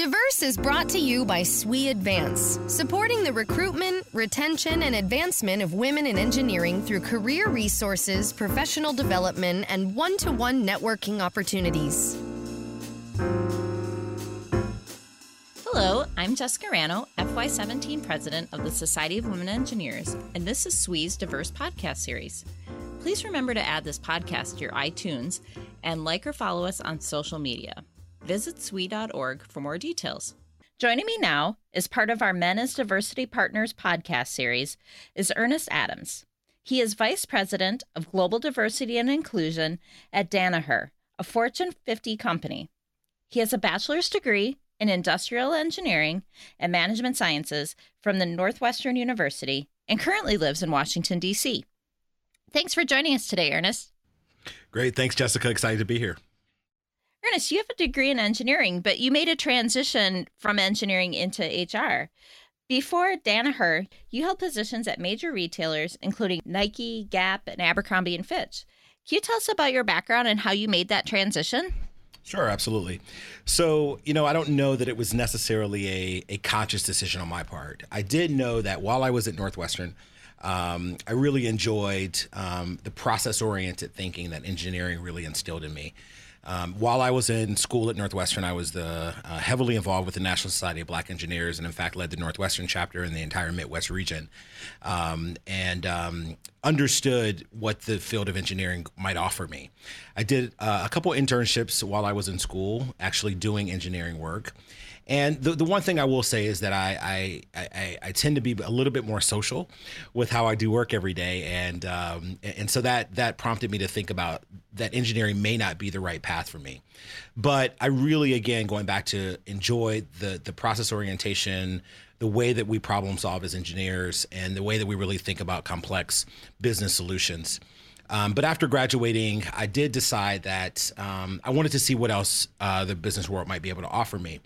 Diverse is brought to you by SWE Advance, supporting the recruitment, retention, and advancement of women in engineering through career resources, professional development, and one to one networking opportunities. Hello, I'm Jessica Rannow, FY17 President of the Society of Women Engineers, and this is SWE's Diverse Podcast Series. Please remember to add this podcast to your iTunes and like or follow us on social media. Visit SWE.org for more details. Joining me now as part of our Men as Diversity Partners podcast series is Ernest Adams. He is Vice President of Global Diversity and Inclusion at Danaher, a Fortune 50 company. He has a bachelor's degree in industrial engineering and management sciences from the Northwestern University and currently lives in Washington, D.C. Thanks for joining us today, Ernest. Great. Thanks, Jessica. Excited to be here. Ernest, you have a degree in engineering, but you made a transition from engineering into HR. Before Danaher, you held positions at major retailers, including Nike, Gap, and Abercrombie and Fitch. Can you tell us about your background and how you made that transition? Sure, absolutely. So, you know, I don't know that it was necessarily a, a conscious decision on my part. I did know that while I was at Northwestern, um, I really enjoyed um, the process oriented thinking that engineering really instilled in me. Um, while I was in school at Northwestern, I was the, uh, heavily involved with the National Society of Black Engineers, and in fact led the Northwestern chapter in the entire Midwest region, um, and um, understood what the field of engineering might offer me. I did uh, a couple internships while I was in school, actually doing engineering work. And the, the one thing I will say is that I, I, I, I tend to be a little bit more social with how I do work every day. And, um, and so that, that prompted me to think about that engineering may not be the right path for me. But I really, again, going back to enjoy the, the process orientation, the way that we problem solve as engineers, and the way that we really think about complex business solutions. Um, but after graduating, I did decide that um, I wanted to see what else uh, the business world might be able to offer me.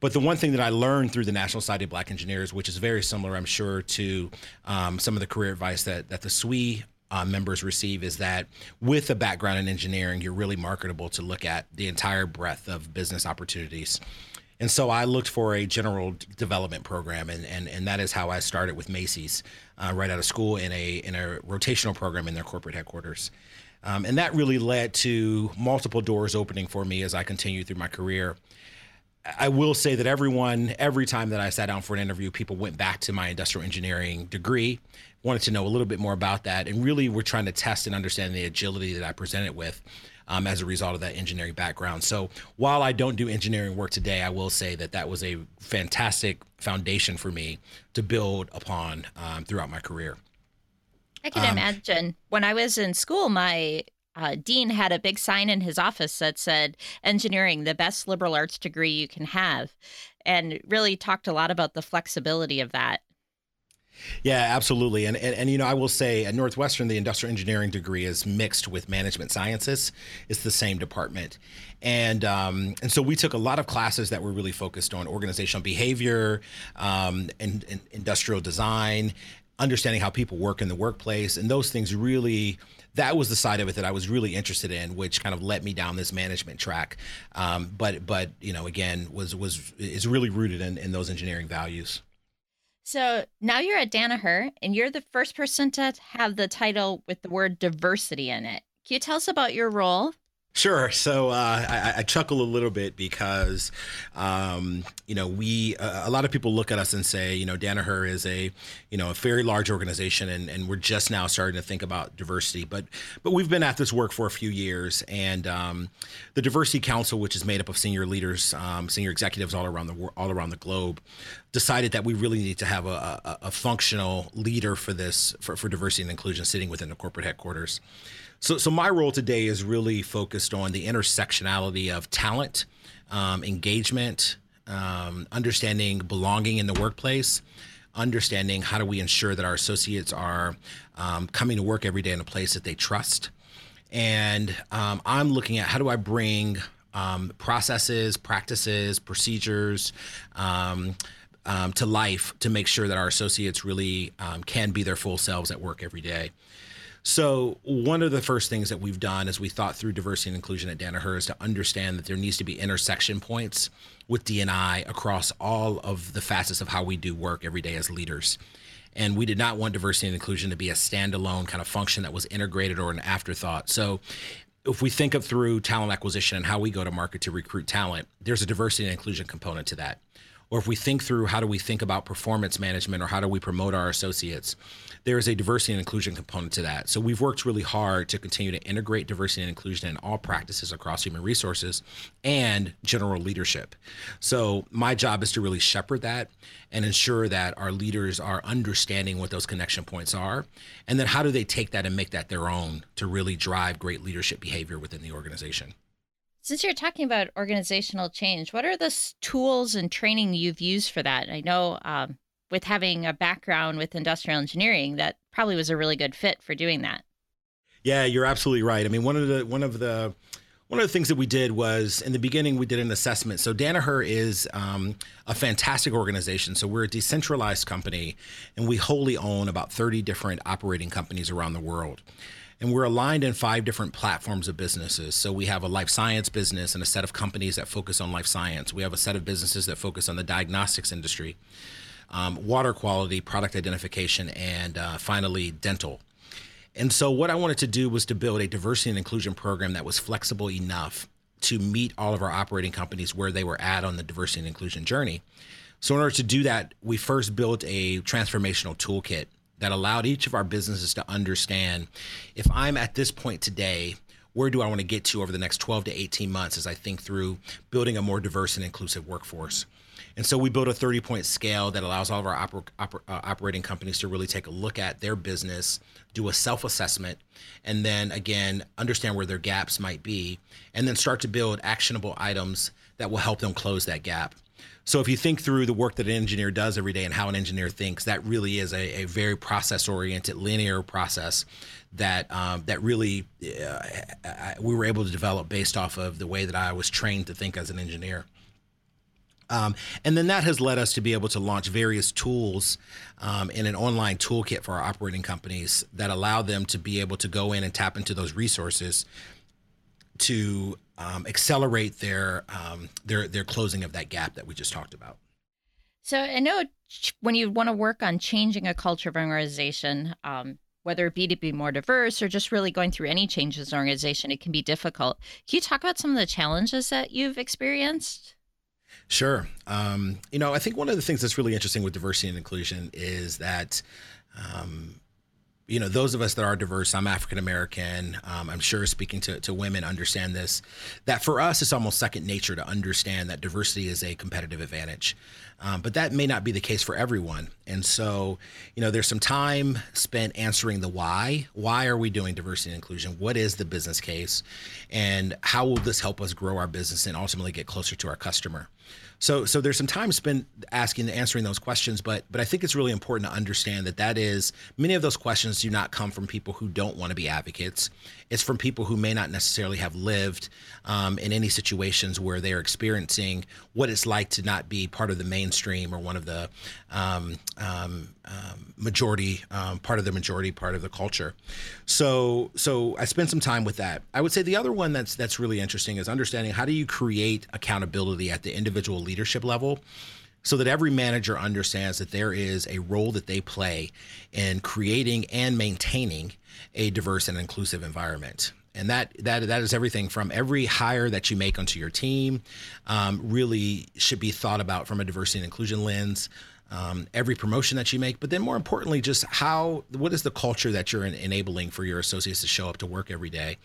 But the one thing that I learned through the National Society of Black Engineers, which is very similar, I'm sure, to um, some of the career advice that that the SWE uh, members receive, is that with a background in engineering, you're really marketable to look at the entire breadth of business opportunities. And so I looked for a general development program, and and, and that is how I started with Macy's uh, right out of school in a in a rotational program in their corporate headquarters. Um, and that really led to multiple doors opening for me as I continued through my career. I will say that everyone, every time that I sat down for an interview, people went back to my industrial engineering degree, wanted to know a little bit more about that, and really were trying to test and understand the agility that I presented with um, as a result of that engineering background. So while I don't do engineering work today, I will say that that was a fantastic foundation for me to build upon um, throughout my career. I can um, imagine when I was in school, my uh, Dean had a big sign in his office that said, Engineering, the best liberal arts degree you can have, and really talked a lot about the flexibility of that. Yeah, absolutely. And, and, and you know, I will say at Northwestern, the industrial engineering degree is mixed with management sciences. It's the same department, and um, and so we took a lot of classes that were really focused on organizational behavior, um, and, and industrial design, understanding how people work in the workplace, and those things really that was the side of it that I was really interested in, which kind of led me down this management track. Um, but but you know, again, was was is really rooted in, in those engineering values. So now you're at Danaher, and you're the first person to have the title with the word diversity in it. Can you tell us about your role Sure. So uh, I, I, chuckle a little bit because, um, you know, we uh, a lot of people look at us and say, you know, Danaher is a, you know, a very large organization, and, and we're just now starting to think about diversity. But but we've been at this work for a few years, and um, the Diversity Council, which is made up of senior leaders, um, senior executives all around the all around the globe, decided that we really need to have a, a, a functional leader for this for, for diversity and inclusion sitting within the corporate headquarters. So, so my role today is really focused on the intersectionality of talent, um, engagement, um, understanding belonging in the workplace, understanding how do we ensure that our associates are um, coming to work every day in a place that they trust. And um, I'm looking at how do I bring um, processes, practices, procedures, um, um, to life to make sure that our associates really um, can be their full selves at work every day. So, one of the first things that we've done as we thought through diversity and inclusion at Danaher is to understand that there needs to be intersection points with D&I across all of the facets of how we do work every day as leaders. And we did not want diversity and inclusion to be a standalone kind of function that was integrated or an afterthought. So, if we think of through talent acquisition and how we go to market to recruit talent, there's a diversity and inclusion component to that or if we think through how do we think about performance management or how do we promote our associates, there is a diversity and inclusion component to that. So we've worked really hard to continue to integrate diversity and inclusion in all practices across human resources and general leadership. So my job is to really shepherd that and ensure that our leaders are understanding what those connection points are. And then how do they take that and make that their own to really drive great leadership behavior within the organization? Since you're talking about organizational change, what are the tools and training you've used for that? I know um, with having a background with industrial engineering, that probably was a really good fit for doing that. Yeah, you're absolutely right. I mean, one of the one of the one of the things that we did was in the beginning we did an assessment. So Danaher is um, a fantastic organization. So we're a decentralized company, and we wholly own about 30 different operating companies around the world and we're aligned in five different platforms of businesses. So we have a life science business and a set of companies that focus on life science. We have a set of businesses that focus on the diagnostics industry, um, water quality, product identification, and uh, finally dental. And so what I wanted to do was to build a diversity and inclusion program that was flexible enough to meet all of our operating companies where they were at on the diversity and inclusion journey. So in order to do that, we first built a transformational toolkit that allowed each of our businesses to understand if I'm at this point today, where do I want to get to over the next 12 to 18 months as I think through building a more diverse and inclusive workforce. And so we built a 30 point scale that allows all of our oper- oper- uh, operating companies to really take a look at their business, do a self assessment, and then again, understand where their gaps might be, and then start to build actionable items that will help them close that gap. So if you think through the work that an engineer does every day and how an engineer thinks, that really is a, a very process-oriented, linear process that um, that really uh, we were able to develop based off of the way that I was trained to think as an engineer. Um, and then that has led us to be able to launch various tools um, in an online toolkit for our operating companies that allow them to be able to go in and tap into those resources to um, accelerate their um, their their closing of that gap that we just talked about. So I know when you want to work on changing a culture of an organization, um, whether it be to be more diverse or just really going through any changes in an organization, it can be difficult. Can you talk about some of the challenges that you've experienced? Sure. Um, you know, I think one of the things that's really interesting with diversity and inclusion is that um, you know, those of us that are diverse, I'm African American, um, I'm sure speaking to, to women understand this, that for us, it's almost second nature to understand that diversity is a competitive advantage. Um, but that may not be the case for everyone. And so, you know, there's some time spent answering the why. Why are we doing diversity and inclusion? What is the business case? And how will this help us grow our business and ultimately get closer to our customer? So, so there's some time spent asking, answering those questions, but but I think it's really important to understand that that is many of those questions do not come from people who don't want to be advocates. It's from people who may not necessarily have lived um, in any situations where they're experiencing what it's like to not be part of the mainstream or one of the um, um, um majority um, part of the majority part of the culture. So, so I spent some time with that. I would say the other one that's that's really interesting is understanding how do you create accountability at the individual leadership level so that every manager understands that there is a role that they play in creating and maintaining a diverse and inclusive environment. And that that that is everything from every hire that you make onto your team um, really should be thought about from a diversity and inclusion lens um, every promotion that you make, but then more importantly, just how what is the culture that you're enabling for your associates to show up to work every day,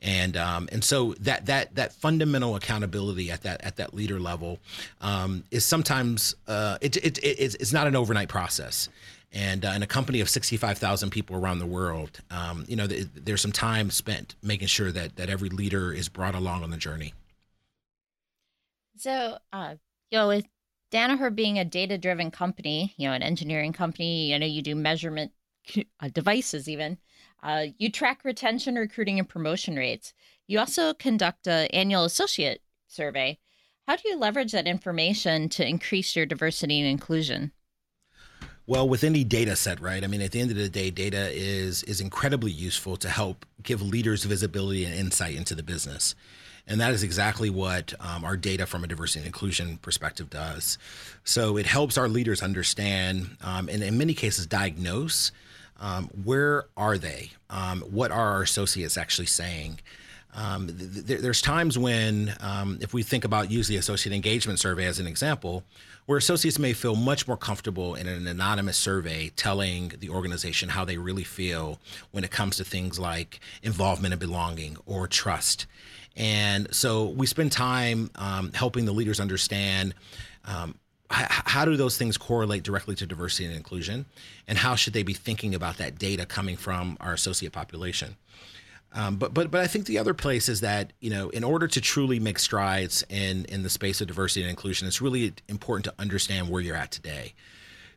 and um, and so that that that fundamental accountability at that at that leader level um, is sometimes uh, it, it, it, it's not an overnight process. And uh, in a company of 65,000 people around the world, um, you know, th- there's some time spent making sure that that every leader is brought along on the journey. So, uh, you with Danaher being a data driven company, you know, an engineering company, you know, you do measurement uh, devices even. Uh, you track retention, recruiting, and promotion rates. You also conduct an annual associate survey. How do you leverage that information to increase your diversity and inclusion? Well, with any data set, right? I mean, at the end of the day, data is is incredibly useful to help give leaders visibility and insight into the business. And that is exactly what um, our data from a diversity and inclusion perspective does. So it helps our leaders understand um, and in many cases diagnose um, where are they? Um, what are our associates actually saying? Um, th- th- there's times when, um, if we think about use the associate engagement survey as an example, where associates may feel much more comfortable in an anonymous survey telling the organization how they really feel when it comes to things like involvement and belonging or trust. And so we spend time um, helping the leaders understand um, how do those things correlate directly to diversity and inclusion and how should they be thinking about that data coming from our associate population um, but but but I think the other place is that you know in order to truly make strides in in the space of diversity and inclusion, it's really important to understand where you're at today,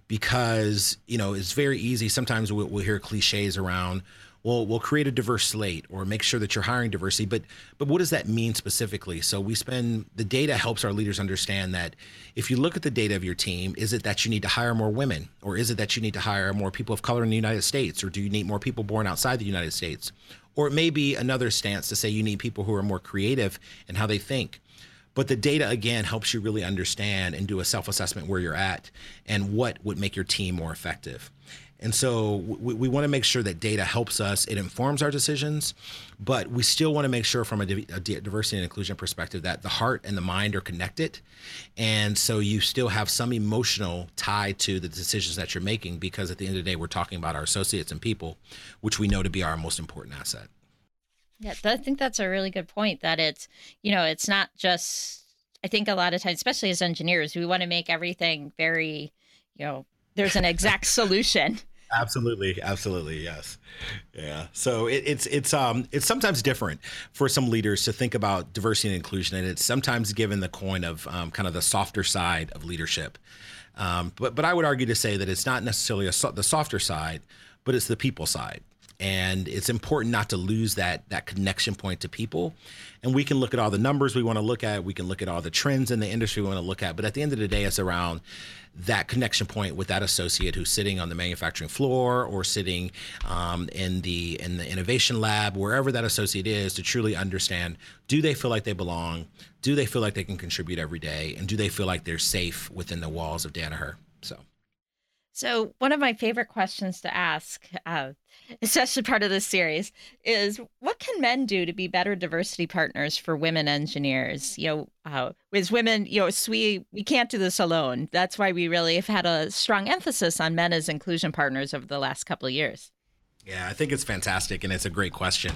because you know it's very easy. Sometimes we'll, we'll hear cliches around we'll we'll create a diverse slate or make sure that you're hiring diversity but but what does that mean specifically? So we spend the data helps our leaders understand that if you look at the data of your team is it that you need to hire more women or is it that you need to hire more people of color in the United States or do you need more people born outside the United States? Or it may be another stance to say you need people who are more creative in how they think. But the data again helps you really understand and do a self-assessment where you're at and what would make your team more effective and so we, we want to make sure that data helps us, it informs our decisions, but we still want to make sure from a, a, diversity and inclusion perspective that the heart and the mind are connected. And so you still have some emotional tie to the decisions that you're making because at the end of the day, we're talking about our associates and people, which we know to be our most important asset. Yeah, I think that's a really good point that it's, you know, it's not just, I think a lot of times, especially as engineers, we want to make everything very, you know, there's an exact solution. Absolutely, absolutely, yes, yeah. So it, it's it's um it's sometimes different for some leaders to think about diversity and inclusion, and it's sometimes given the coin of um, kind of the softer side of leadership. Um, but but I would argue to say that it's not necessarily a, the softer side, but it's the people side and it's important not to lose that that connection point to people. And we can look at all the numbers we want to look at we can look at all the trends in the industry we want to look at but at the end of the day it's around that connection point with that associate who's sitting on the manufacturing floor or sitting um, in the in the innovation lab wherever that associate is to truly understand do they feel like they belong? Do they feel like they can contribute every day? And do they feel like they're safe within the walls of Danaher? So so, one of my favorite questions to ask, uh, especially part of this series, is what can men do to be better diversity partners for women engineers? You know, uh, as women, you know, we we can't do this alone. That's why we really have had a strong emphasis on men as inclusion partners over the last couple of years. Yeah, I think it's fantastic, and it's a great question,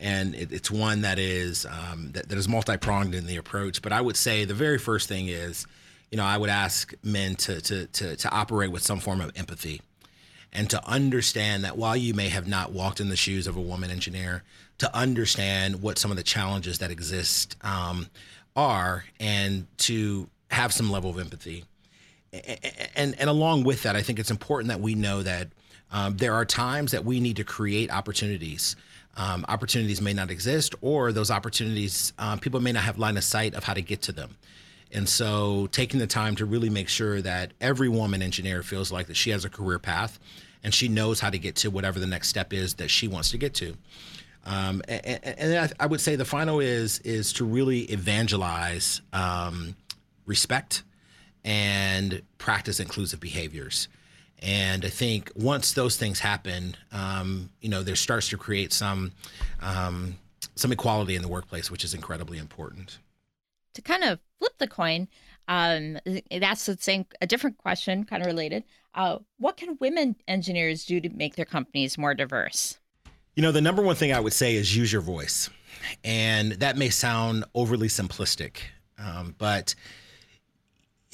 and it, it's one that is um, that, that is multi pronged in the approach. But I would say the very first thing is you know, I would ask men to, to, to, to operate with some form of empathy and to understand that while you may have not walked in the shoes of a woman engineer, to understand what some of the challenges that exist um, are and to have some level of empathy. And, and along with that, I think it's important that we know that um, there are times that we need to create opportunities. Um, opportunities may not exist, or those opportunities, um, people may not have line of sight of how to get to them. And so taking the time to really make sure that every woman engineer feels like that she has a career path and she knows how to get to whatever the next step is that she wants to get to. Um, and, and I, would say the final is is to really evangelize um, respect and practice inclusive behaviors. And I think once those things happen, um, you know, there starts to create some um, some equality in the workplace, which is incredibly important to kind of flip the coin, um, that's the same, a different question, kind of related. Uh, what can women engineers do to make their companies more diverse? You know, the number one thing I would say is use your voice. And that may sound overly simplistic, um, but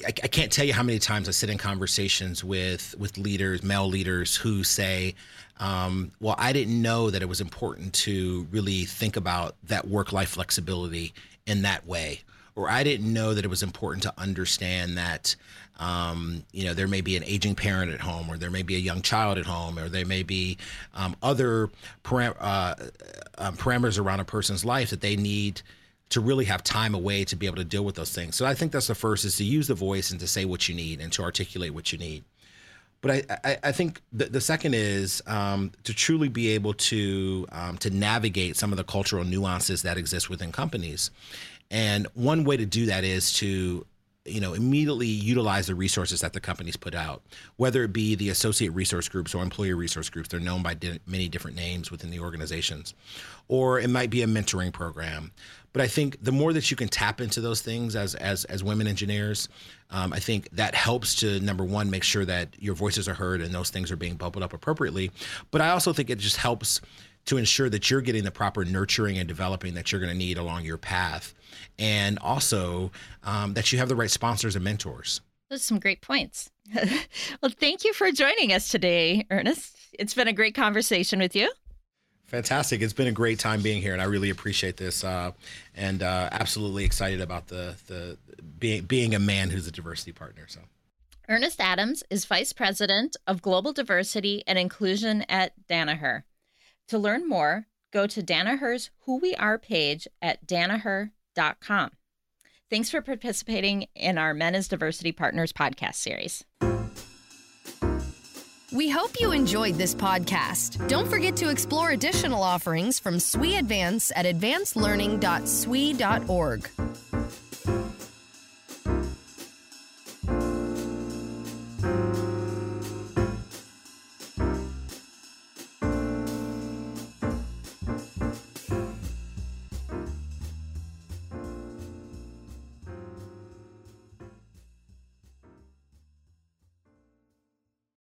I, I, can't tell you how many times I sit in conversations with with leaders, male leaders, who say, um, "Well, I didn't know that it was important to really think about that work life flexibility in that way." Or I didn't know that it was important to understand that um, you know there may be an aging parent at home, or there may be a young child at home, or there may be um, other param- uh, uh, parameters around a person's life that they need to really have time away to be able to deal with those things. So I think that's the first is to use the voice and to say what you need and to articulate what you need. but I, I, I think the, the second is um, to truly be able to um, to navigate some of the cultural nuances that exist within companies. And one way to do that is to you know immediately utilize the resources that the companies put out whether it be the associate resource groups or employee resource groups. They're known by di- many different names within the organizations. Or it might be a mentoring program. But i think the more that you can tap into those things as as as women engineers um, i think that helps to number one make sure that your voices are heard and those things are being bubbled up appropriately. But i also think it just helps to ensure that you're getting the proper nurturing and developing that you're going to need along your path, and also um, that you have the right sponsors and mentors. Those are some great points. well, thank you for joining us today, Ernest. It's been a great conversation with you. Fantastic. It's been a great time being here, and I really appreciate this. Uh, and uh, absolutely excited about the the being being a man who's a diversity partner. So, Ernest Adams is Vice President of Global Diversity and Inclusion at Danaher. To learn more, go to Danaher's Who We Are page at danaher.com. Thanks for participating in our Men as Diversity Partners podcast series. We hope you enjoyed this podcast. Don't forget to explore additional offerings from SWE Advance at advancedlearning.swe.org.